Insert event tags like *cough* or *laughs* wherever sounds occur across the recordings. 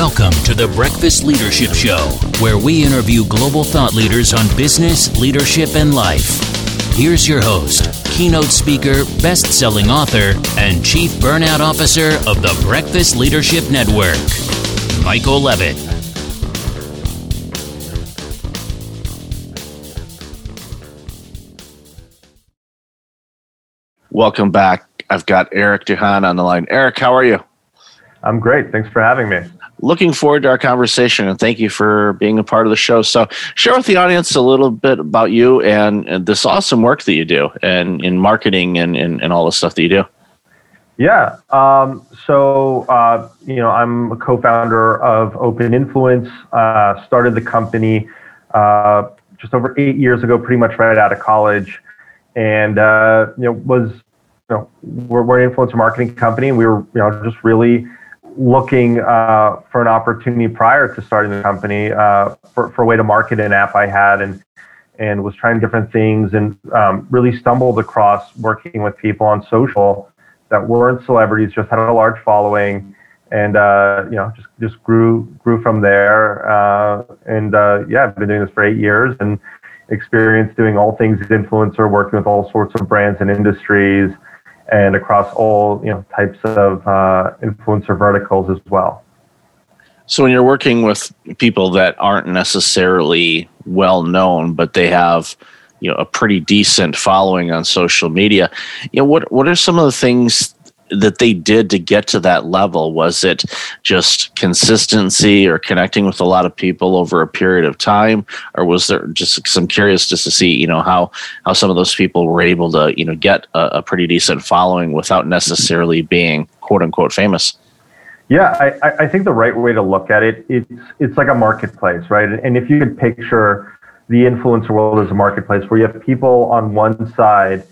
Welcome to the Breakfast Leadership Show, where we interview global thought leaders on business, leadership, and life. Here's your host, keynote speaker, best selling author, and chief burnout officer of the Breakfast Leadership Network, Michael Levitt. Welcome back. I've got Eric Dahan on the line. Eric, how are you? I'm great. Thanks for having me looking forward to our conversation and thank you for being a part of the show. So, share with the audience a little bit about you and, and this awesome work that you do and in marketing and, and, and all the stuff that you do. Yeah. Um, so, uh, you know, I'm a co founder of Open Influence, uh, started the company uh, just over eight years ago, pretty much right out of college. And, uh, you know, was, you know, we're, we're an influencer marketing company and we were, you know, just really looking uh, for an opportunity prior to starting the company uh, for, for a way to market an app I had and and was trying different things and um, really stumbled across working with people on social that weren't celebrities, just had a large following, and uh, you know just just grew grew from there. Uh, and uh, yeah, I've been doing this for eight years and experienced doing all things influencer, working with all sorts of brands and industries and across all you know types of uh, influencer verticals as well. So when you're working with people that aren't necessarily well known, but they have you know a pretty decent following on social media, you know what what are some of the things that they did to get to that level? Was it just consistency or connecting with a lot of people over a period of time, or was there just? I'm curious just to see, you know, how how some of those people were able to, you know, get a, a pretty decent following without necessarily being quote unquote famous. Yeah, I, I think the right way to look at it, it's it's like a marketplace, right? And if you could picture the influencer world as a marketplace where you have people on one side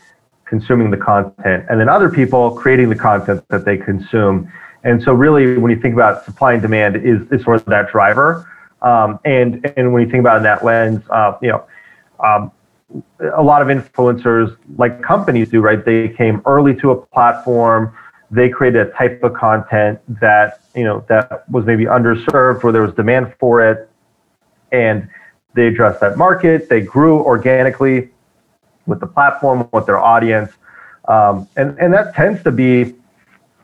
consuming the content, and then other people creating the content that they consume. And so, really, when you think about supply and demand, is, is sort of that driver. Um, and and when you think about it in that lens, uh, you know, um, a lot of influencers, like companies do, right? They came early to a platform. They created a type of content that you know that was maybe underserved, where there was demand for it, and they addressed that market. They grew organically with the platform, with their audience. Um, and, and that tends to be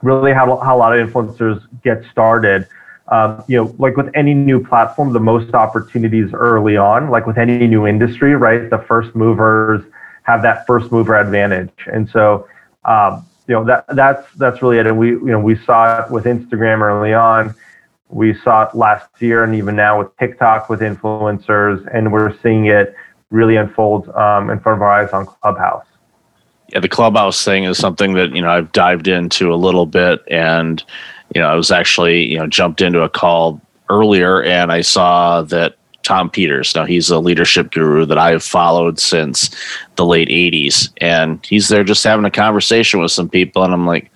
really how, how a lot of influencers get started. Um, you know, like with any new platform, the most opportunities early on, like with any new industry, right? The first movers have that first mover advantage. And so, um, you know, that, that's, that's really it. And we, you know, we saw it with Instagram early on. We saw it last year and even now with TikTok with influencers, and we're seeing it really unfolds um, in front of our eyes on Clubhouse. Yeah, the Clubhouse thing is something that you know I've dived into a little bit, and you know I was actually you know jumped into a call earlier, and I saw that Tom Peters. Now he's a leadership guru that I've followed since the late '80s, and he's there just having a conversation with some people, and I'm like,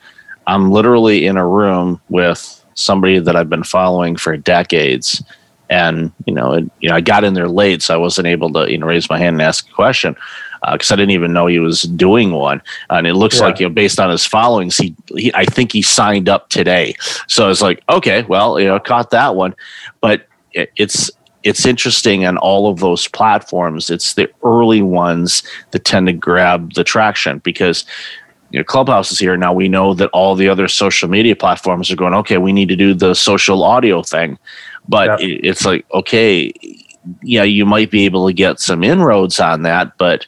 I'm literally in a room with somebody that I've been following for decades and you know, it, you know, I got in there late, so I wasn't able to you know raise my hand and ask a question because uh, I didn't even know he was doing one. And it looks yeah. like you know, based on his followings, he, he I think he signed up today. So I was like, okay, well, you know, caught that one, but it, it's it's interesting on all of those platforms. It's the early ones that tend to grab the traction because you know, Clubhouse is here now. We know that all the other social media platforms are going. Okay, we need to do the social audio thing. But yep. it's like, okay, yeah, you might be able to get some inroads on that, but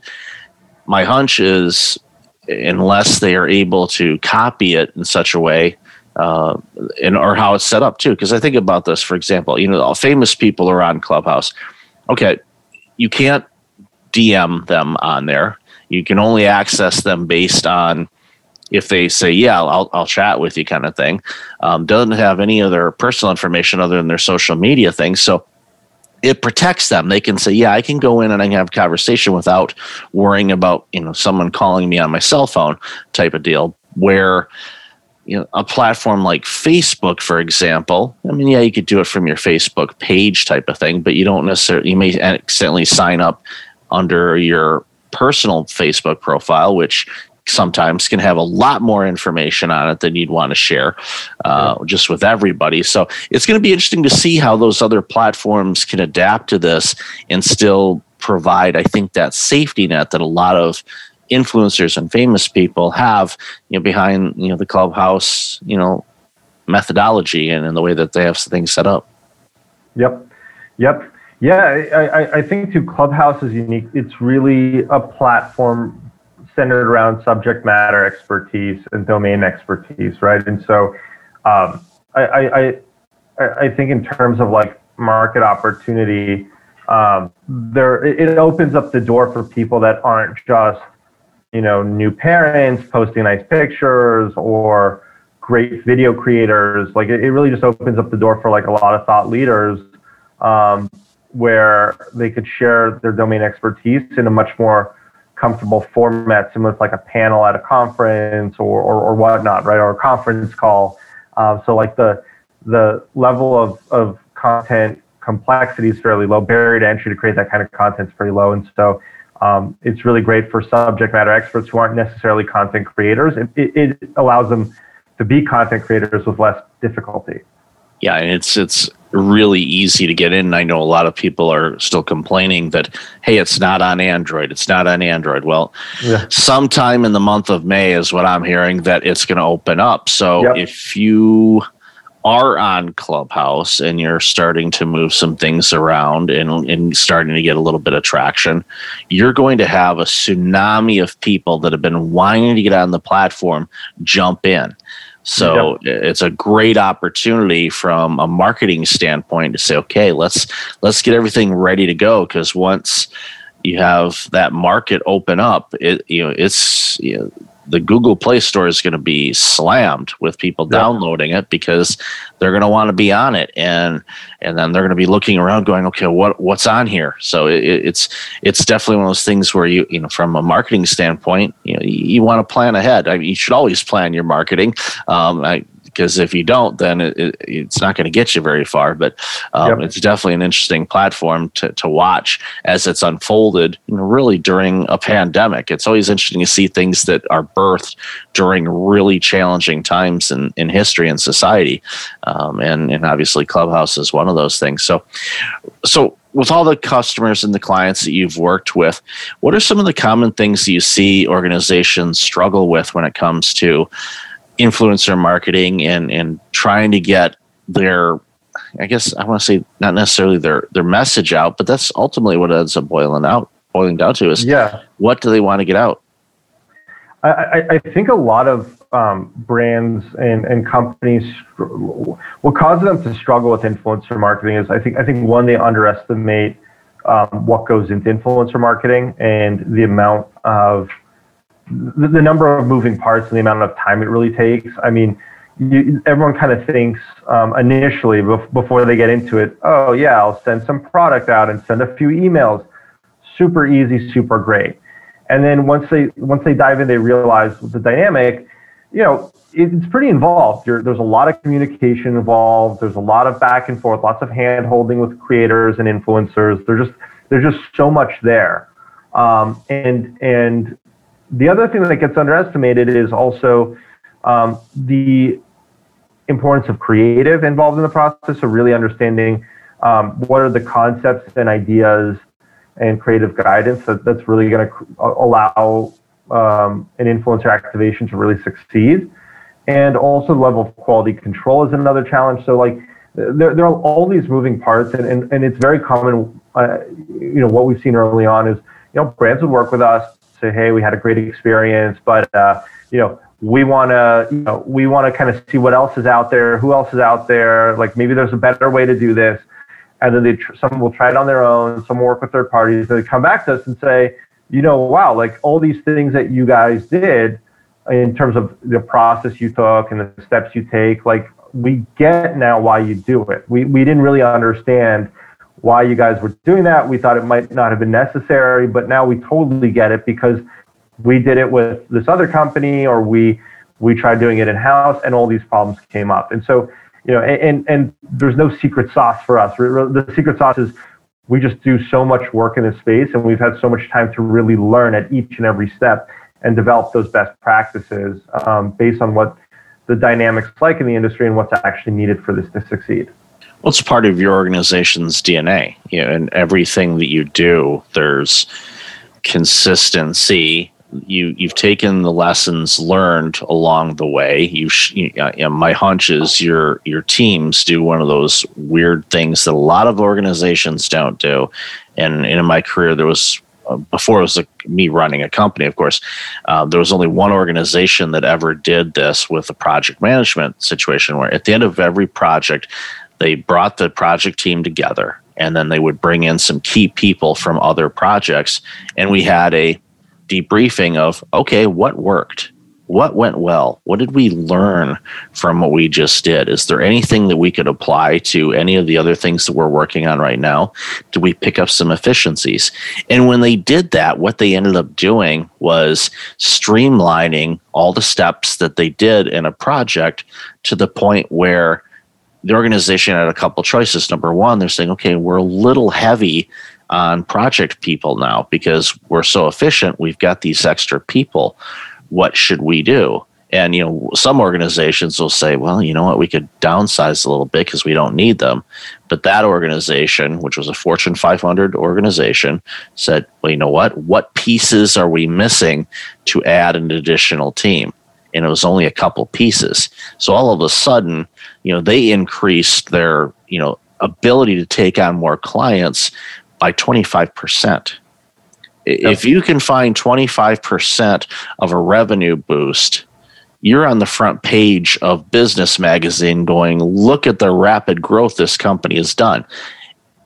my hunch is unless they are able to copy it in such a way, uh, and or how it's set up too. Because I think about this, for example, you know, famous people are on Clubhouse. Okay, you can't DM them on there. You can only access them based on if they say, yeah, I'll, I'll chat with you kind of thing. Um, doesn't have any other personal information other than their social media things. So it protects them. They can say, yeah, I can go in and I can have a conversation without worrying about, you know, someone calling me on my cell phone type of deal where, you know, a platform like Facebook, for example, I mean, yeah, you could do it from your Facebook page type of thing, but you don't necessarily, you may accidentally sign up under your personal Facebook profile, which sometimes can have a lot more information on it than you'd want to share uh, yeah. just with everybody. So it's going to be interesting to see how those other platforms can adapt to this and still provide, I think, that safety net that a lot of influencers and famous people have, you know, behind you know the clubhouse, you know, methodology and in the way that they have things set up. Yep. Yep. Yeah, I, I think too, Clubhouse is unique. It's really a platform centered around subject matter expertise and domain expertise, right? And so, um, I, I, I think in terms of like market opportunity, um, there it opens up the door for people that aren't just you know new parents posting nice pictures or great video creators. Like it, it really just opens up the door for like a lot of thought leaders um, where they could share their domain expertise in a much more comfortable format, similar to like a panel at a conference or, or, or whatnot, right? Or a conference call. Um, so like the the level of, of content complexity is fairly low. Barrier to entry to create that kind of content is pretty low. And so um, it's really great for subject matter experts who aren't necessarily content creators. It, it, it allows them to be content creators with less difficulty. Yeah, and it's it's really easy to get in. I know a lot of people are still complaining that, hey, it's not on Android. It's not on Android. Well, yeah. sometime in the month of May is what I'm hearing that it's going to open up. So yep. if you are on Clubhouse and you're starting to move some things around and, and starting to get a little bit of traction, you're going to have a tsunami of people that have been wanting to get on the platform jump in. So yep. it's a great opportunity from a marketing standpoint to say, okay, let's let's get everything ready to go because once you have that market open up, it you know it's you know, the Google Play Store is going to be slammed with people yeah. downloading it because they're going to want to be on it, and and then they're going to be looking around, going, okay, what what's on here? So it, it's it's definitely one of those things where you you know from a marketing standpoint, you know you, you want to plan ahead. I mean, you should always plan your marketing. Um, I, because if you don't, then it, it, it's not going to get you very far. But um, yep. it's definitely an interesting platform to, to watch as it's unfolded. You know, really during a pandemic, it's always interesting to see things that are birthed during really challenging times in, in history and society, um, and and obviously Clubhouse is one of those things. So, so with all the customers and the clients that you've worked with, what are some of the common things that you see organizations struggle with when it comes to influencer marketing and and trying to get their I guess I want to say not necessarily their their message out, but that's ultimately what ends up boiling out boiling down to is yeah. what do they want to get out? I, I think a lot of um, brands and, and companies what causes them to struggle with influencer marketing is I think I think one they underestimate um, what goes into influencer marketing and the amount of the, the, number of moving parts and the amount of time it really takes. I mean, you, everyone kind of thinks um, initially bef- before they get into it, oh yeah, I'll send some product out and send a few emails. Super easy, super great. And then once they once they dive in, they realize the dynamic. You know, it's pretty involved. You're, there's a lot of communication involved. There's a lot of back and forth, lots of hand holding with creators and influencers. There's just there's just so much there. Um, and and the other thing that gets underestimated is also um, the importance of creative involved in the process of really understanding um, what are the concepts and ideas and creative guidance that, that's really going to allow um, an influencer activation to really succeed. And also the level of quality control is another challenge. So like there, there are all these moving parts and, and, and it's very common, uh, you know, what we've seen early on is, you know, brands would work with us say, hey, we had a great experience, but uh, you know, we want to, you know, we want to kind of see what else is out there, who else is out there. Like maybe there's a better way to do this, and then they tr- some will try it on their own, some will work with third parties. They come back to us and say, you know, wow, like all these things that you guys did in terms of the process you took and the steps you take, like we get now why you do it. We we didn't really understand why you guys were doing that. We thought it might not have been necessary, but now we totally get it because we did it with this other company or we we tried doing it in house and all these problems came up. And so, you know, and and there's no secret sauce for us. The secret sauce is we just do so much work in this space and we've had so much time to really learn at each and every step. and develop those best practices um, based on what the dynamics like in the industry and what's actually needed for this to succeed. Well, it's part of your organization's DNA. You know, and everything that you do, there's consistency. You you've taken the lessons learned along the way. You, you know, my hunch is your your teams do one of those weird things that a lot of organizations don't do. And, and in my career, there was uh, before it was me running a company, of course, uh, there was only one organization that ever did this with a project management situation where at the end of every project, they brought the project team together and then they would bring in some key people from other projects and we had a debriefing of okay what worked? What went well? What did we learn from what we just did? Is there anything that we could apply to any of the other things that we're working on right now? Did we pick up some efficiencies? And when they did that what they ended up doing was streamlining all the steps that they did in a project to the point where the organization had a couple choices. Number one, they're saying, okay, we're a little heavy on project people now because we're so efficient. We've got these extra people. What should we do? And you know, some organizations will say, "Well, you know what? We could downsize a little bit because we don't need them." But that organization, which was a Fortune 500 organization, said, "Well, you know what? What pieces are we missing to add an additional team?" And it was only a couple pieces. So all of a sudden, you know they increased their you know ability to take on more clients by 25%. If you can find 25% of a revenue boost, you're on the front page of Business Magazine going, look at the rapid growth this company has done.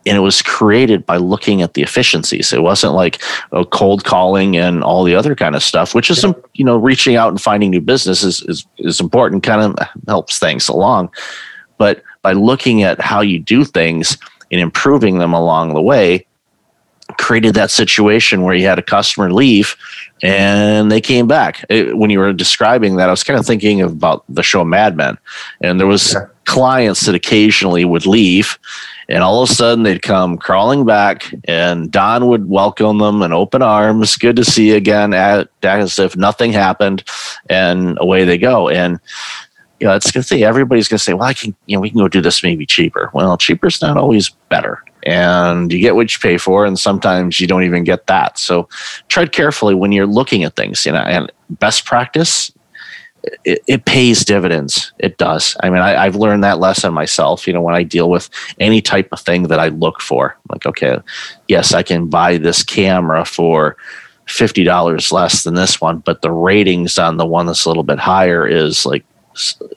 And it was created by looking at the efficiencies. It wasn't like oh, cold calling and all the other kind of stuff, which is, some you know, reaching out and finding new business is, is, is important, kind of helps things along. But by looking at how you do things and improving them along the way, created that situation where you had a customer leave and they came back. It, when you were describing that, I was kind of thinking about the show Mad Men, and there was yeah. clients that occasionally would leave, and all of a sudden they'd come crawling back, and Don would welcome them in open arms, "Good to see you again," as if nothing happened, and away they go. And you know, it's going to say everybody's going to say, well, I can, you know, we can go do this maybe cheaper. Well, cheaper is not always better. And you get what you pay for, and sometimes you don't even get that. So tread carefully when you're looking at things. You know, and best practice, it, it pays dividends. It does. I mean, I, I've learned that lesson myself. You know, when I deal with any type of thing that I look for, like, okay, yes, I can buy this camera for fifty dollars less than this one, but the ratings on the one that's a little bit higher is like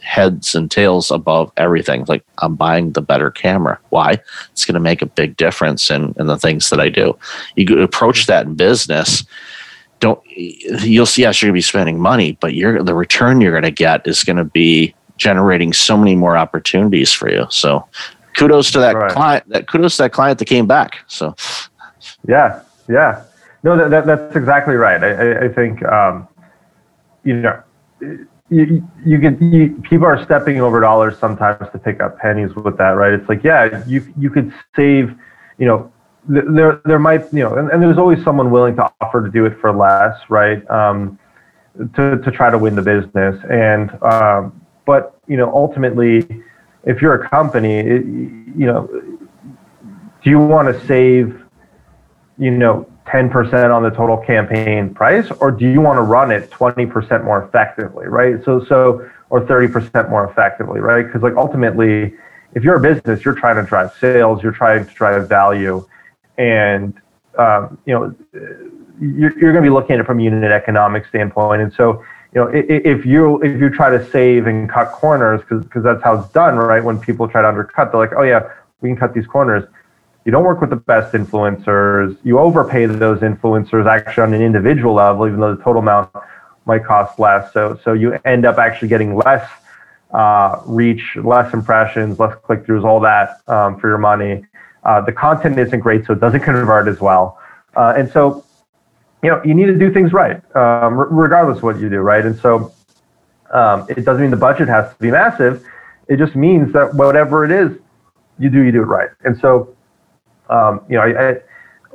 heads and tails above everything. Like I'm buying the better camera. Why? It's going to make a big difference in, in the things that I do. You approach that in business. Don't you'll see? Yes, you're going to be spending money, but you're the return you're going to get is going to be generating so many more opportunities for you. So, kudos to that right. client. That kudos to that client that came back. So, yeah, yeah, no, that, that that's exactly right. I, I, I think um, you know you, you can you, people are stepping over dollars sometimes to pick up pennies with that, right? It's like, yeah, you you could save, you know, there there might you know, and, and there's always someone willing to offer to do it for less, right? Um, to to try to win the business, and um, but you know, ultimately, if you're a company, it, you know, do you want to save, you know, 10% on the total campaign price or do you want to run it 20% more effectively right? So so or 30% more effectively right? Because like ultimately if you're a business you're trying to drive sales you're trying to drive value and um, you know you're, you're going to be looking at it from a unit economic standpoint. And so you know if you if you try to save and cut corners because because that's how it's done right? When people try to undercut they're like oh yeah we can cut these corners you don't work with the best influencers. You overpay those influencers actually on an individual level, even though the total amount might cost less. So, so you end up actually getting less uh, reach, less impressions, less click throughs, all that um, for your money. Uh, the content isn't great, so it doesn't *laughs* convert as well. Uh, and so, you know, you need to do things right, um, r- regardless of what you do, right? And so, um, it doesn't mean the budget has to be massive. It just means that whatever it is, you do, you do it right. And so, um, you know, I, I,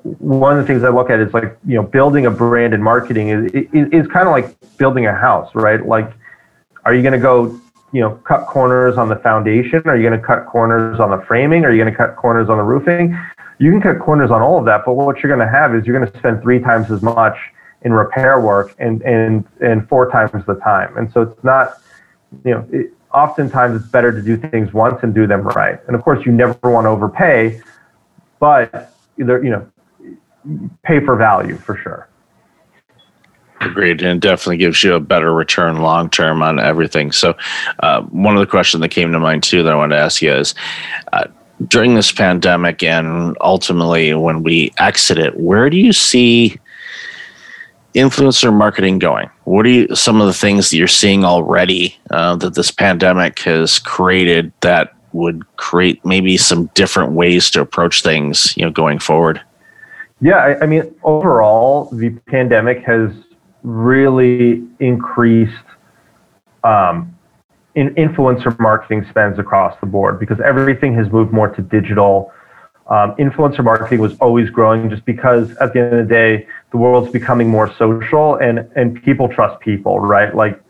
one of the things I look at is like you know building a brand and marketing is is, is kind of like building a house, right? Like, are you going to go you know cut corners on the foundation? Are you going to cut corners on the framing? Are you going to cut corners on the roofing? You can cut corners on all of that, but what you're going to have is you're going to spend three times as much in repair work and and and four times the time. And so it's not you know. It, oftentimes it's better to do things once and do them right. And of course, you never want to overpay, but either you know pay for value for sure. Agreed, and definitely gives you a better return long term on everything. So, uh, one of the questions that came to mind too that I wanted to ask you is. Uh, during this pandemic and ultimately when we exit it, where do you see influencer marketing going? What are you, some of the things that you're seeing already uh, that this pandemic has created that would create maybe some different ways to approach things, you know, going forward? Yeah, I, I mean, overall, the pandemic has really increased um, in influencer marketing spends across the board because everything has moved more to digital. Um, influencer marketing was always growing just because at the end of the day, the world's becoming more social and, and people trust people, right? Like,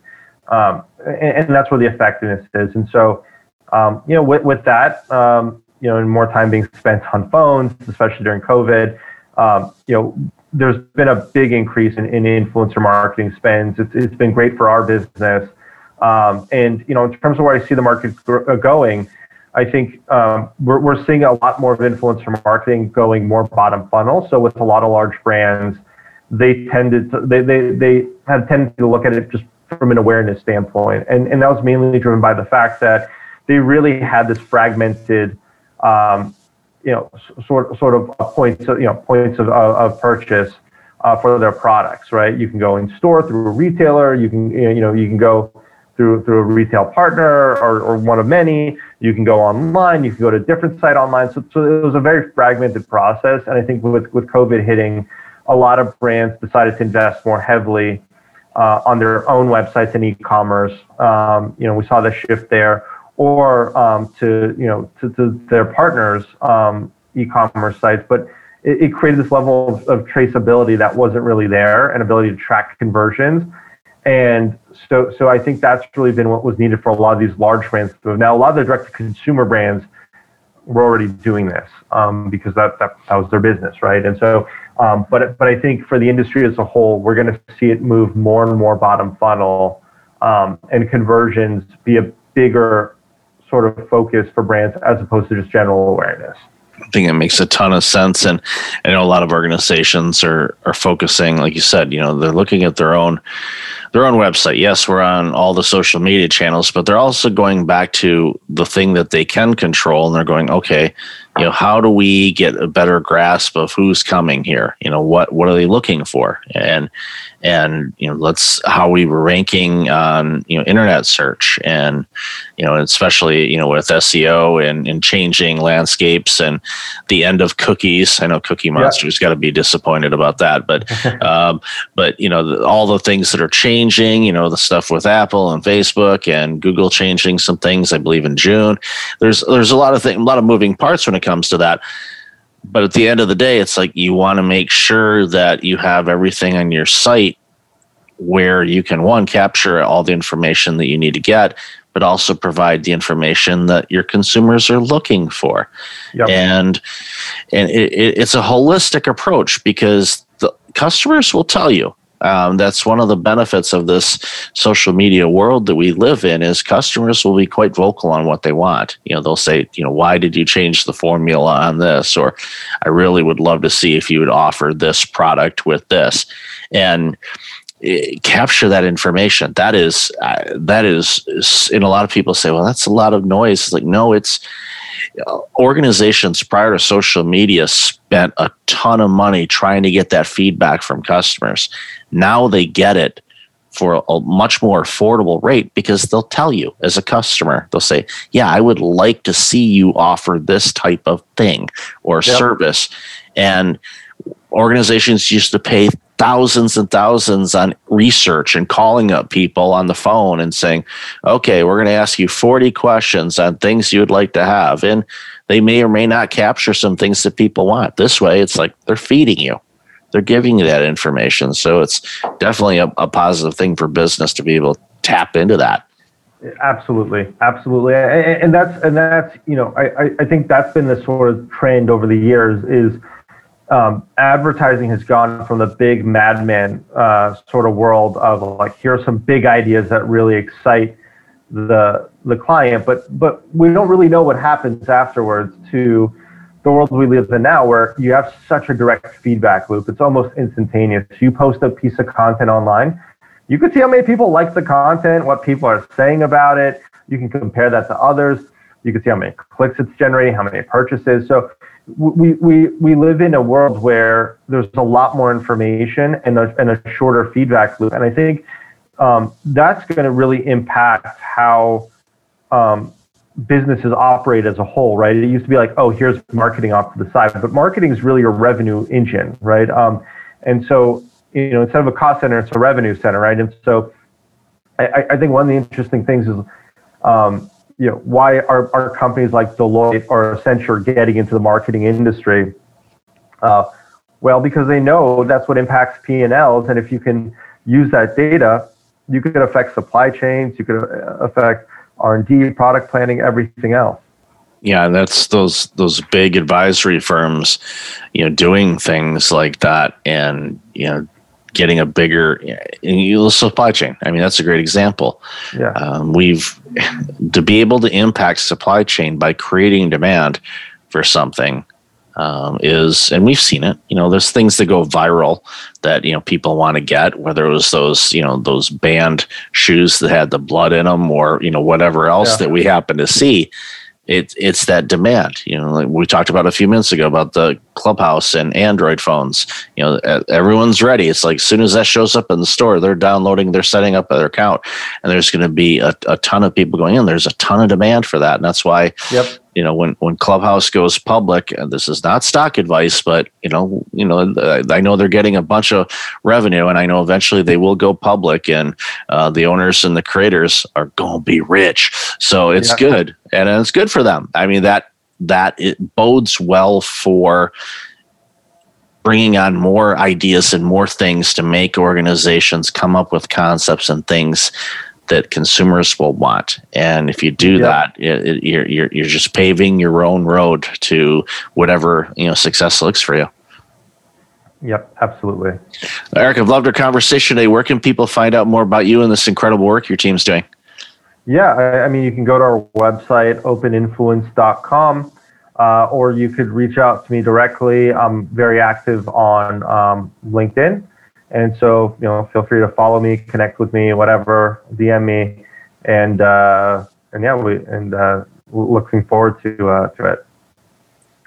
um, and, and, that's where the effectiveness is. And so, um, you know, with, with that, um, you know, and more time being spent on phones, especially during COVID, um, you know, there's been a big increase in, in influencer marketing spends. It's, it's been great for our business. Um, and, you know, in terms of where I see the market uh, going, I think um, we're, we're seeing a lot more of influencer marketing going more bottom funnel. So with a lot of large brands, they tended to, they, they, they had tendency to look at it just from an awareness standpoint. And, and that was mainly driven by the fact that they really had this fragmented, um, you know, sort, sort of points, of, you know, points of, of purchase uh, for their products, right? You can go in store through a retailer, you can, you know, you can go through through a retail partner or, or one of many. You can go online. You can go to a different site online. So, so it was a very fragmented process. And I think with with COVID hitting, a lot of brands decided to invest more heavily uh, on their own websites and e-commerce. Um, you know, we saw the shift there, or um, to you know to, to their partners' um, e-commerce sites, but it, it created this level of, of traceability that wasn't really there, and ability to track conversions. And so, so I think that's really been what was needed for a lot of these large brands. Now, a lot of the direct-to-consumer brands were already doing this um, because that, that, that was their business, right? And so, um, but but I think for the industry as a whole, we're going to see it move more and more bottom funnel, um, and conversions be a bigger sort of focus for brands as opposed to just general awareness. I think it makes a ton of sense, and I know a lot of organizations are are focusing, like you said, you know, they're looking at their own their own website. Yes, we're on all the social media channels, but they're also going back to the thing that they can control, and they're going, okay, you know, how do we get a better grasp of who's coming here? You know, what what are they looking for? And and you know, let's how we were ranking on you know internet search, and you know, especially you know with SEO and, and changing landscapes and the end of cookies. I know Cookie Monster's yeah. got to be disappointed about that, but *laughs* um, but you know, the, all the things that are changing. You know, the stuff with Apple and Facebook and Google changing some things. I believe in June. There's there's a lot of things, a lot of moving parts when it comes to that. But at the end of the day, it's like you want to make sure that you have everything on your site where you can one capture all the information that you need to get, but also provide the information that your consumers are looking for. Yep. And and it, it, it's a holistic approach because the customers will tell you um, that's one of the benefits of this social media world that we live in is customers will be quite vocal on what they want. You know, they'll say, you know, why did you change the formula on this? Or I really would love to see if you would offer this product with this. And eh, capture that information that is uh, that is and a lot of people say well that's a lot of noise it's like no it's organizations prior to social media spent a ton of money trying to get that feedback from customers. Now they get it for a much more affordable rate because they'll tell you as a customer, they'll say, Yeah, I would like to see you offer this type of thing or yep. service. And organizations used to pay thousands and thousands on research and calling up people on the phone and saying, okay, we're going to ask you 40 questions on things you would like to have. And they may or may not capture some things that people want. This way, it's like they're feeding you, they're giving you that information. So it's definitely a, a positive thing for business to be able to tap into that. Absolutely, absolutely, and that's and that's you know I I think that's been the sort of trend over the years is um, advertising has gone from the big Mad Men uh, sort of world of like here are some big ideas that really excite the the client, but but we don't really know what happens afterwards to the world we live in now, where you have such a direct feedback loop. It's almost instantaneous. You post a piece of content online, you can see how many people like the content, what people are saying about it. You can compare that to others. You can see how many clicks it's generating, how many purchases. So we, we, we live in a world where there's a lot more information and a, and a shorter feedback loop. And I think um, that's going to really impact how um, businesses operate as a whole, right? It used to be like, oh, here's marketing off to the side, but marketing is really a revenue engine, right? Um, and so, you know, instead of a cost center, it's a revenue center, right? And so, I, I think one of the interesting things is, um, you know, why are, are companies like Deloitte or Accenture getting into the marketing industry? Uh, well, because they know that's what impacts P and Ls, and if you can use that data you could affect supply chains, you could uh, affect R&D, product planning, everything else. Yeah, and that's those those big advisory firms, you know, doing things like that, and you know, getting a bigger you know, supply chain. I mean, that's a great example. Yeah, um, we've to be able to impact supply chain by creating demand for something um, is, and we've seen it. You know, there's things that go viral that you know people want to get, whether it was those you know those banned shoes that had the blood in them, or you know whatever else yeah. that we happen to see. It, it's that demand. You know, like we talked about a few minutes ago about the Clubhouse and Android phones. You know, everyone's ready. It's like as soon as that shows up in the store, they're downloading, they're setting up their account, and there's going to be a, a ton of people going in. There's a ton of demand for that, and that's why yep you know when when clubhouse goes public and this is not stock advice but you know you know i know they're getting a bunch of revenue and i know eventually they will go public and uh, the owners and the creators are going to be rich so it's yeah. good and it's good for them i mean that that it bodes well for bringing on more ideas and more things to make organizations come up with concepts and things that consumers will want. And if you do yep. that, it, it, you're, you're, you're just paving your own road to whatever, you know, success looks for you. Yep, absolutely. Eric, I've loved our conversation today. Where can people find out more about you and this incredible work your team's doing? Yeah, I, I mean, you can go to our website, openinfluence.com, uh, or you could reach out to me directly. I'm very active on um, LinkedIn. And so, you know, feel free to follow me, connect with me, whatever, DM me, and uh, and yeah, we and uh, looking forward to uh, to it.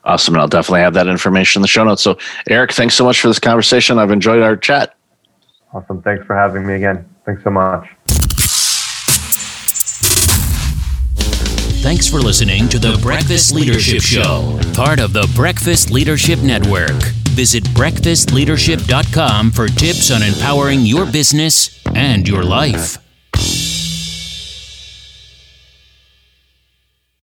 Awesome, and I'll definitely have that information in the show notes. So, Eric, thanks so much for this conversation. I've enjoyed our chat. Awesome, thanks for having me again. Thanks so much. Thanks for listening to the Breakfast Leadership Show, part of the Breakfast Leadership Network. Visit breakfastleadership.com for tips on empowering your business and your life.